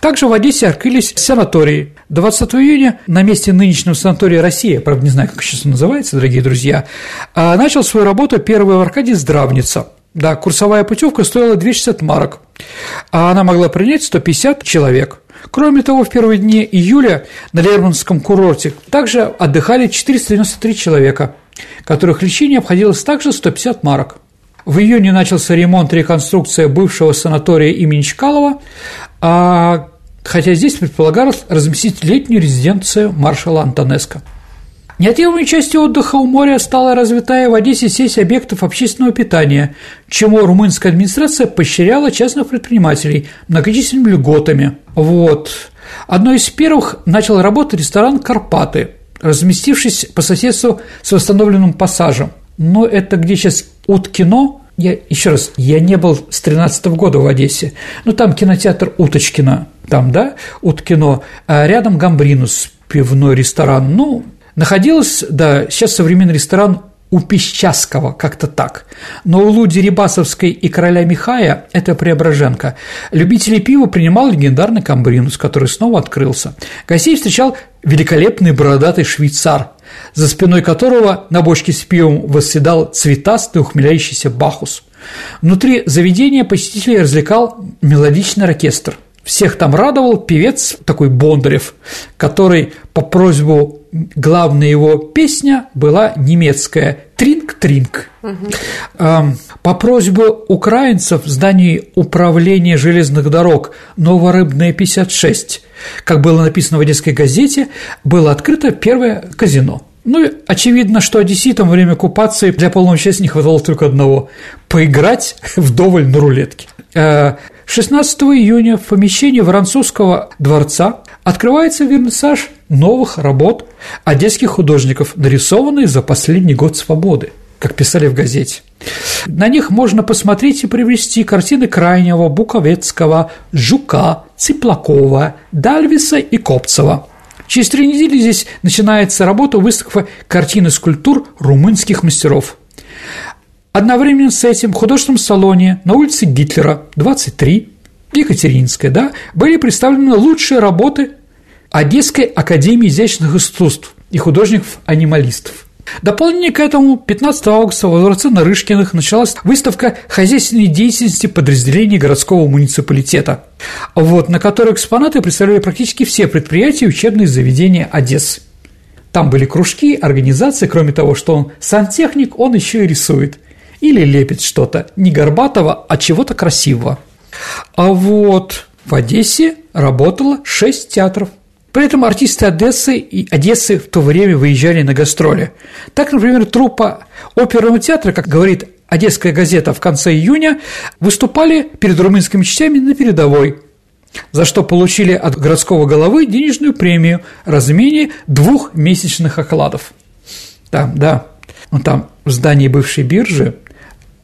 Также в Одессе открылись санатории. 20 июня на месте нынешнего санатория «Россия», правда, не знаю, как сейчас он называется, дорогие друзья, а, начал свою работу первый в Аркадии здравница. Да, курсовая путевка стоила 260 марок, а она могла принять 150 человек. Кроме того, в первые дни июля на Лермонском курорте также отдыхали 493 человека, которых лечение обходилось также 150 марок. В июне начался ремонт и реконструкция бывшего санатория имени Чкалова, а, хотя здесь предполагалось разместить летнюю резиденцию маршала Антонеско. Неотъемлемой частью отдыха у моря стала развитая в Одессе сеть объектов общественного питания, чему румынская администрация поощряла частных предпринимателей многочисленными льготами. Вот. Одной из первых начал работать ресторан «Карпаты», разместившись по соседству с восстановленным пассажем. Но это где сейчас Уткино, я еще раз, я не был с 13 -го года в Одессе, но там кинотеатр Уточкина, там, да, Уткино, а рядом Гамбринус, пивной ресторан, ну, находилось, да, сейчас современный ресторан у Песчаского, как-то так. Но у Луди Рибасовской и короля Михая, это Преображенко, любители пива принимал легендарный Камбринус, который снова открылся. Гостей встречал великолепный бородатый швейцар, за спиной которого на бочке с пивом восседал цветастый ухмеляющийся Бахус. Внутри заведения посетителей развлекал мелодичный оркестр. Всех там радовал певец такой Бондарев, который по просьбу главная его песня была немецкая «Тринг-тринг». Угу. По просьбе украинцев в здании управления железных дорог «Новорыбная 56», как было написано в Одесской газете, было открыто первое казино – ну, очевидно, что одесситам во время оккупации для полного счастья не хватало только одного – поиграть вдоволь на рулетке. 16 э, июня в помещении Воронцовского дворца открывается вернисаж новых работ одесских художников, нарисованные за последний год свободы, как писали в газете. На них можно посмотреть и привести картины Крайнего, Буковецкого, Жука, Циплакова, Дальвиса и Копцева – Через три недели здесь начинается работа выставка картин и скульптур румынских мастеров. Одновременно с этим в художественном салоне на улице Гитлера, 23, Екатеринская, да, были представлены лучшие работы Одесской академии изящных искусств и художников-анималистов. Дополнение к этому 15 августа во дворце Нарышкиных началась выставка хозяйственной деятельности подразделений городского муниципалитета, вот, на которой экспонаты представляли практически все предприятия и учебные заведения Одессы. Там были кружки, организации, кроме того, что он сантехник, он еще и рисует или лепит что-то не горбатого, а чего-то красивого. А вот в Одессе работало шесть театров – при этом артисты Одессы и Одессы в то время выезжали на гастроли. Так, например, труппа оперного театра, как говорит Одесская газета в конце июня, выступали перед румынскими частями на передовой, за что получили от городского головы денежную премию размене двух месячных окладов. Там, да, ну, там в здании бывшей биржи,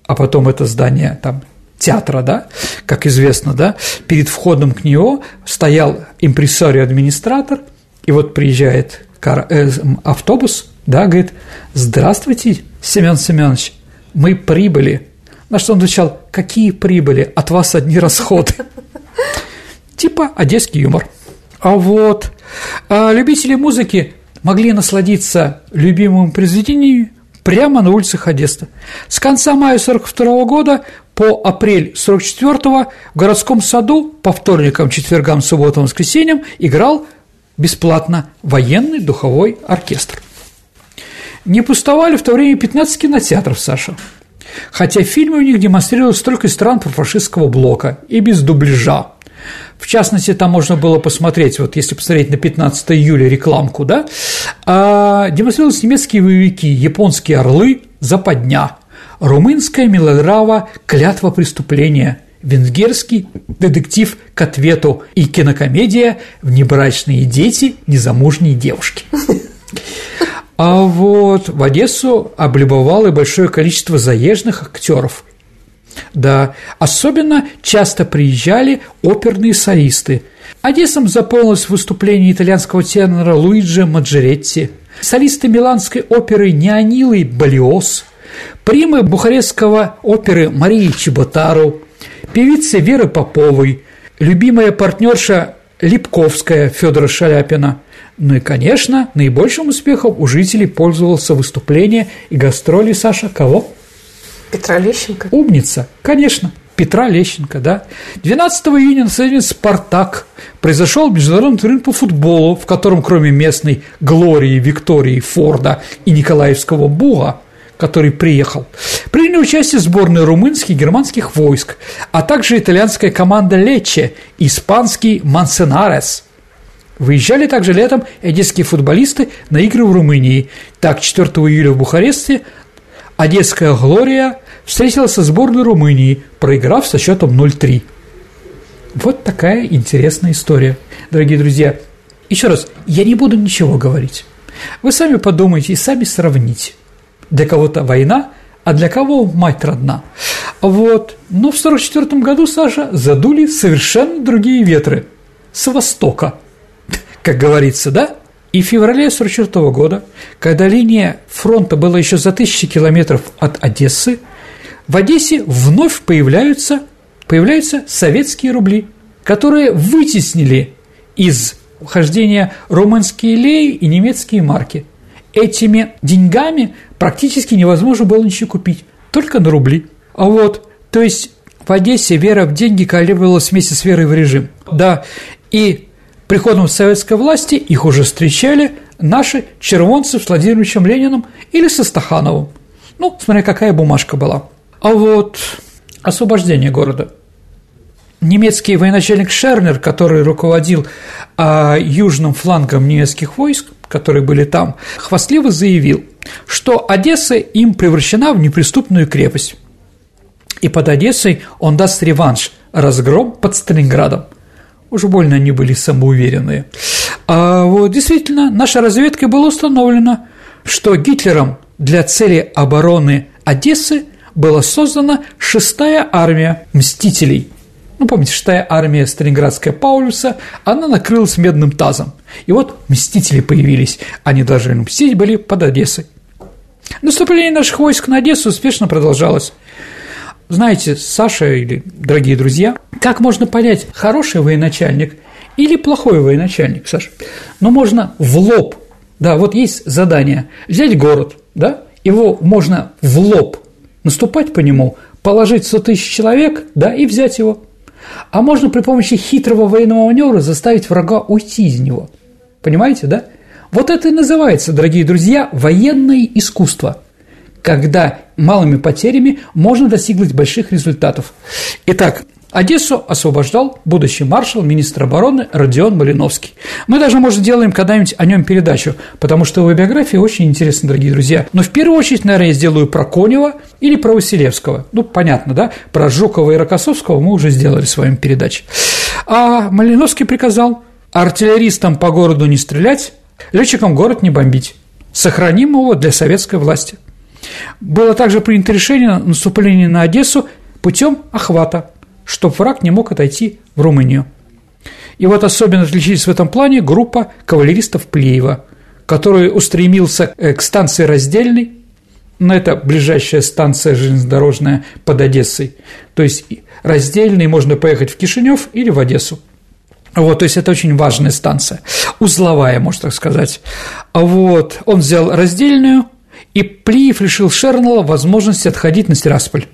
а потом это здание там театра, да, как известно, да, перед входом к него стоял импрессарио-администратор, и вот приезжает э, автобус, да, говорит, здравствуйте, Семен Семенович, мы прибыли. На что он отвечал, какие прибыли, от вас одни расходы. Типа одесский юмор. А вот а любители музыки могли насладиться любимым произведением прямо на улицах Одессы. С конца мая 42 года по апрель 44 в городском саду по вторникам, четвергам, субботам, воскресеньям играл бесплатно военный духовой оркестр. Не пустовали в то время 15 кинотеатров, Саша. Хотя фильмы у них демонстрировались только из стран фашистского блока и без дубляжа. В частности, там можно было посмотреть, вот если посмотреть на 15 июля рекламку, да, а, демонстрировались немецкие боевики, японские орлы, западня, румынская мелодрама «Клятва преступления», венгерский детектив к ответу и кинокомедия «Внебрачные дети незамужние девушки». А вот в Одессу облюбовало большое количество заезженных актеров да, особенно часто приезжали оперные солисты. Одессом заполнилось выступление итальянского тенора Луиджи Маджеретти, солисты миланской оперы Неонилы Балиос, примы бухарестского оперы Марии Чеботару, певицы Веры Поповой, любимая партнерша Липковская Федора Шаляпина. Ну и, конечно, наибольшим успехом у жителей пользовался выступление и гастроли Саша кого? Петра Лещенко? Умница, конечно. Петра Лещенко, да. 12 июня на стадионе «Спартак» произошел международный турнир по футболу, в котором кроме местной Глории, Виктории, Форда и Николаевского Буга, который приехал, приняли участие сборные румынских и германских войск, а также итальянская команда Лече, испанский Мансенарес – Выезжали также летом одесские футболисты на игры в Румынии. Так, 4 июля в Бухаресте Одесская «Глория» встретилась со сборной Румынии, проиграв со счетом 0-3. Вот такая интересная история, дорогие друзья. Еще раз, я не буду ничего говорить. Вы сами подумайте и сами сравните. Для кого-то война, а для кого мать родна. Вот. Но в 1944 году, Саша, задули совершенно другие ветры. С востока, как говорится, да? И в феврале 1944 года, когда линия фронта была еще за тысячи километров от Одессы, в Одессе вновь появляются, появляются советские рубли, которые вытеснили из хождения румынские леи и немецкие марки. Этими деньгами практически невозможно было ничего купить, только на рубли. А вот, то есть в Одессе вера в деньги колебалась вместе с верой в режим. Да, и приходом советской власти их уже встречали наши червонцы с Владимировичем Лениным или со Стахановым. Ну, смотря какая бумажка была. А вот освобождение города. Немецкий военачальник Шернер, который руководил а, южным флангом немецких войск, которые были там, хвастливо заявил, что Одесса им превращена в неприступную крепость. И под Одессой он даст реванш – разгром под Сталинградом – Уж больно они были самоуверенные. А вот действительно, наша разведка была установлена, что Гитлером для цели обороны Одессы была создана шестая армия мстителей. Ну, помните, шестая армия Сталинградская Паулюса, она накрылась медным тазом. И вот мстители появились, они должны мстить были под Одессой. Наступление наших войск на Одессу успешно продолжалось. Знаете, Саша или дорогие друзья, как можно понять, хороший военачальник или плохой военачальник, Саша? Ну, можно в лоб, да, вот есть задание, взять город, да, его можно в лоб наступать по нему, положить 100 тысяч человек, да, и взять его. А можно при помощи хитрого военного маневра заставить врага уйти из него. Понимаете, да? Вот это и называется, дорогие друзья, военное искусство – когда малыми потерями можно достигнуть больших результатов. Итак, Одессу освобождал будущий маршал, министр обороны Родион Малиновский. Мы даже, может, сделаем когда-нибудь о нем передачу, потому что его биография очень интересна, дорогие друзья. Но в первую очередь, наверное, я сделаю про Конева или про Василевского. Ну, понятно, да? Про Жукова и Рокоссовского мы уже сделали с вами передачи. А Малиновский приказал артиллеристам по городу не стрелять, летчикам город не бомбить. Сохраним его для советской власти. Было также принято решение наступление на Одессу путем охвата, чтобы враг не мог отойти в Румынию. И вот особенно отличились в этом плане группа кавалеристов Плеева, который устремился э, к станции Раздельной, но это ближайшая станция железнодорожная под Одессой. То есть Раздельной можно поехать в Кишинев или в Одессу. Вот, то есть это очень важная станция, узловая, можно так сказать. Вот, он взял раздельную, и Плиев лишил Шернелла возможности отходить на Тирасполь.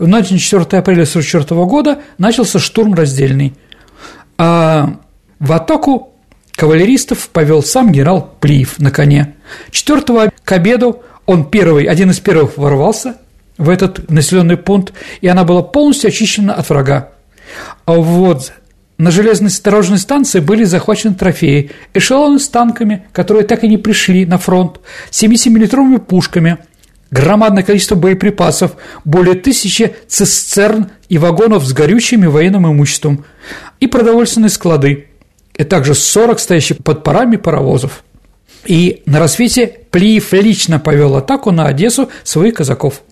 В ночь 4 апреля 1944 года начался штурм раздельный. А в атаку кавалеристов повел сам генерал Плиев на коне. 4 к обеду он первый, один из первых ворвался в этот населенный пункт, и она была полностью очищена от врага. А вот на железной дорожной станции были захвачены трофеи, эшелоны с танками, которые так и не пришли на фронт, 70-миллиметровыми пушками, громадное количество боеприпасов, более тысячи цистерн и вагонов с горючим и военным имуществом, и продовольственные склады, и также 40 стоящих под парами паровозов. И на рассвете Плиев лично повел атаку на Одессу своих казаков.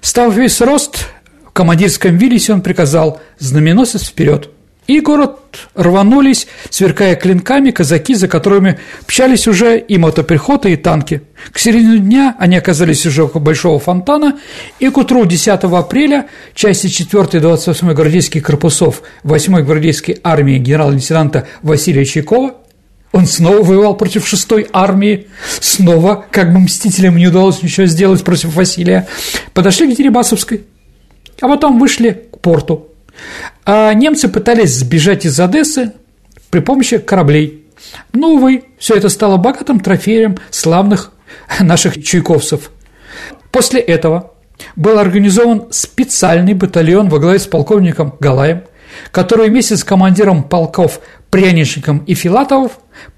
Став весь рост, в командирском вилисе он приказал «знаменосец вперед!» И город рванулись, сверкая клинками, казаки, за которыми пчались уже и мотопехота, и танки. К середине дня они оказались уже около Большого фонтана, и к утру 10 апреля части 4 и 28 гвардейских корпусов 8 гвардейской армии генерал-лейтенанта Василия Чайкова он снова воевал против шестой армии, снова, как бы мстителям не удалось ничего сделать против Василия, подошли к Дерибасовской, а потом вышли к порту. А немцы пытались сбежать из Одессы при помощи кораблей. Но, увы, все это стало богатым трофеем славных наших чуйковцев. После этого был организован специальный батальон во главе с полковником Галаем, который вместе с командиром полков Пряничником и Филатовым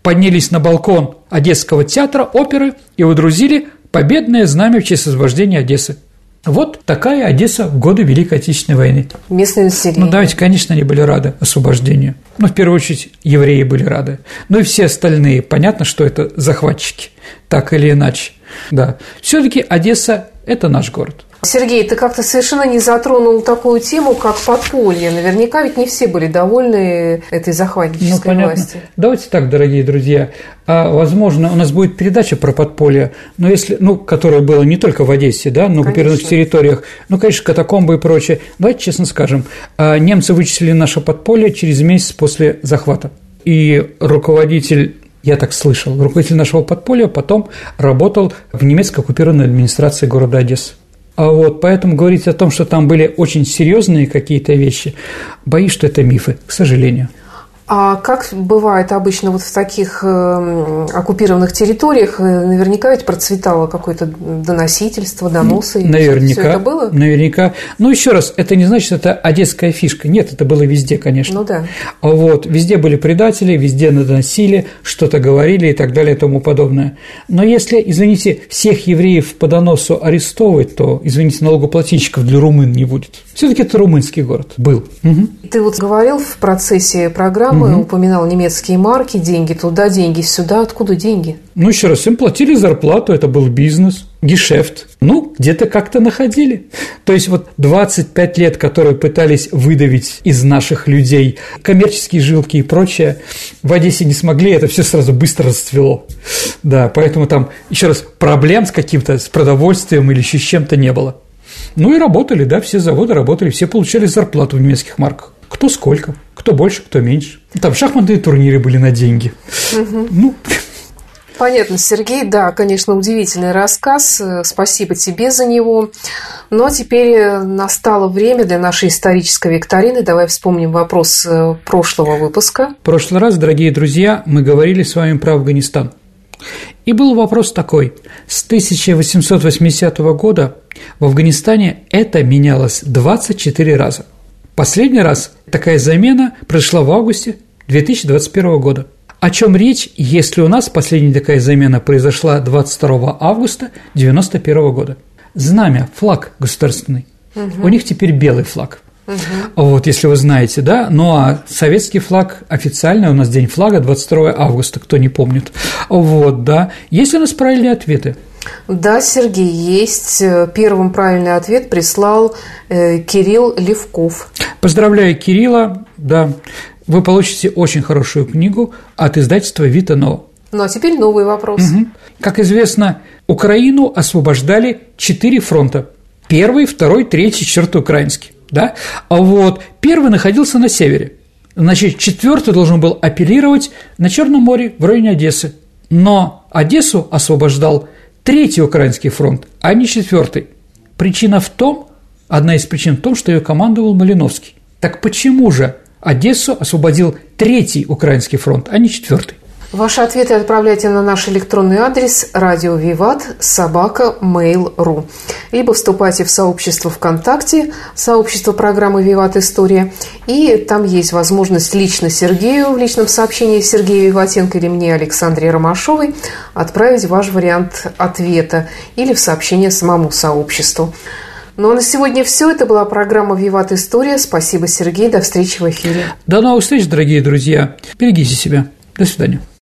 поднялись на балкон Одесского театра оперы и удрузили победное знамя в честь освобождения Одессы. Вот такая Одесса в годы Великой Отечественной войны. Местное население. Ну, давайте, конечно, они были рады освобождению. Ну, в первую очередь, евреи были рады. Ну, и все остальные. Понятно, что это захватчики, так или иначе. Да. все таки Одесса – это наш город. Сергей, ты как-то совершенно не затронул такую тему, как подполье. Наверняка ведь не все были довольны этой захватнической ну, власти. Давайте так, дорогие друзья. А, возможно, у нас будет передача про подполье, но если, ну, которая была не только в Одессе, да, но в оккупированных территориях, ну, конечно, катакомбы и прочее. Давайте честно скажем, а, немцы вычислили наше подполье через месяц после захвата. И руководитель я так слышал, руководитель нашего подполья потом работал в немецкой оккупированной администрации города Одессы. А вот поэтому говорить о том, что там были очень серьезные какие-то вещи, боюсь, что это мифы, к сожалению. А как бывает обычно вот в таких э, оккупированных территориях, э, наверняка ведь процветало какое-то доносительство, доносы? Наверняка. Все это было? Наверняка. Ну, еще раз, это не значит, что это одесская фишка. Нет, это было везде, конечно. Ну да. Вот, везде были предатели, везде доносили, что-то говорили и так далее и тому подобное. Но если, извините, всех евреев по доносу арестовывать, то, извините, налогоплательщиков для румын не будет. Все-таки это румынский город был. Угу. Ты вот говорил в процессе программы, угу. упоминал немецкие марки, деньги туда, деньги сюда. Откуда деньги? Ну, еще раз, им платили зарплату, это был бизнес, гешефт. Ну, где-то как-то находили. То есть вот 25 лет, которые пытались выдавить из наших людей коммерческие жилки и прочее, в Одессе не смогли, это все сразу быстро расцвело. Да, поэтому там, еще раз, проблем с каким-то, с продовольствием или еще с чем-то не было. Ну и работали, да, все заводы работали, все получали зарплату в немецких марках. Кто сколько, кто больше, кто меньше. Там шахматные турниры были на деньги. Угу. Ну, Понятно, Сергей, да, конечно, удивительный рассказ. Спасибо тебе за него. Но теперь настало время для нашей исторической викторины. Давай вспомним вопрос э, прошлого выпуска. В прошлый раз, дорогие друзья, мы говорили с вами про Афганистан. И был вопрос такой. С 1880 года в Афганистане это менялось 24 раза. Последний раз такая замена произошла в августе 2021 года. О чем речь, если у нас последняя такая замена произошла 22 августа 1991 года? Знамя, флаг государственный. Угу. У них теперь белый флаг. Угу. Вот, если вы знаете, да. Ну а советский флаг официально у нас день флага 22 августа, кто не помнит. Вот, да. Есть у нас правильные ответы. Да, Сергей, есть. Первым правильный ответ прислал э, Кирилл Левков. Поздравляю Кирилла, да. Вы получите очень хорошую книгу от издательства «Вита Нова». Ну, а теперь новый вопрос. Угу. Как известно, Украину освобождали четыре фронта. Первый, второй, третий, четвертый украинский. Да? А вот первый находился на севере. Значит, четвертый должен был апеллировать на Черном море в районе Одессы. Но Одессу освобождал третий украинский фронт, а не четвертый. Причина в том, одна из причин в том, что ее командовал Малиновский. Так почему же Одессу освободил третий украинский фронт, а не четвертый? Ваши ответы отправляйте на наш электронный адрес радио Виват собака mail.ru либо вступайте в сообщество ВКонтакте, сообщество программы Виват История, и там есть возможность лично Сергею в личном сообщении Сергею Виватенко или мне, Александре Ромашовой, отправить ваш вариант ответа или в сообщение самому сообществу. Ну а на сегодня все. Это была программа «Виват История». Спасибо, Сергей. До встречи в эфире. До новых встреч, дорогие друзья. Берегите себя. До свидания.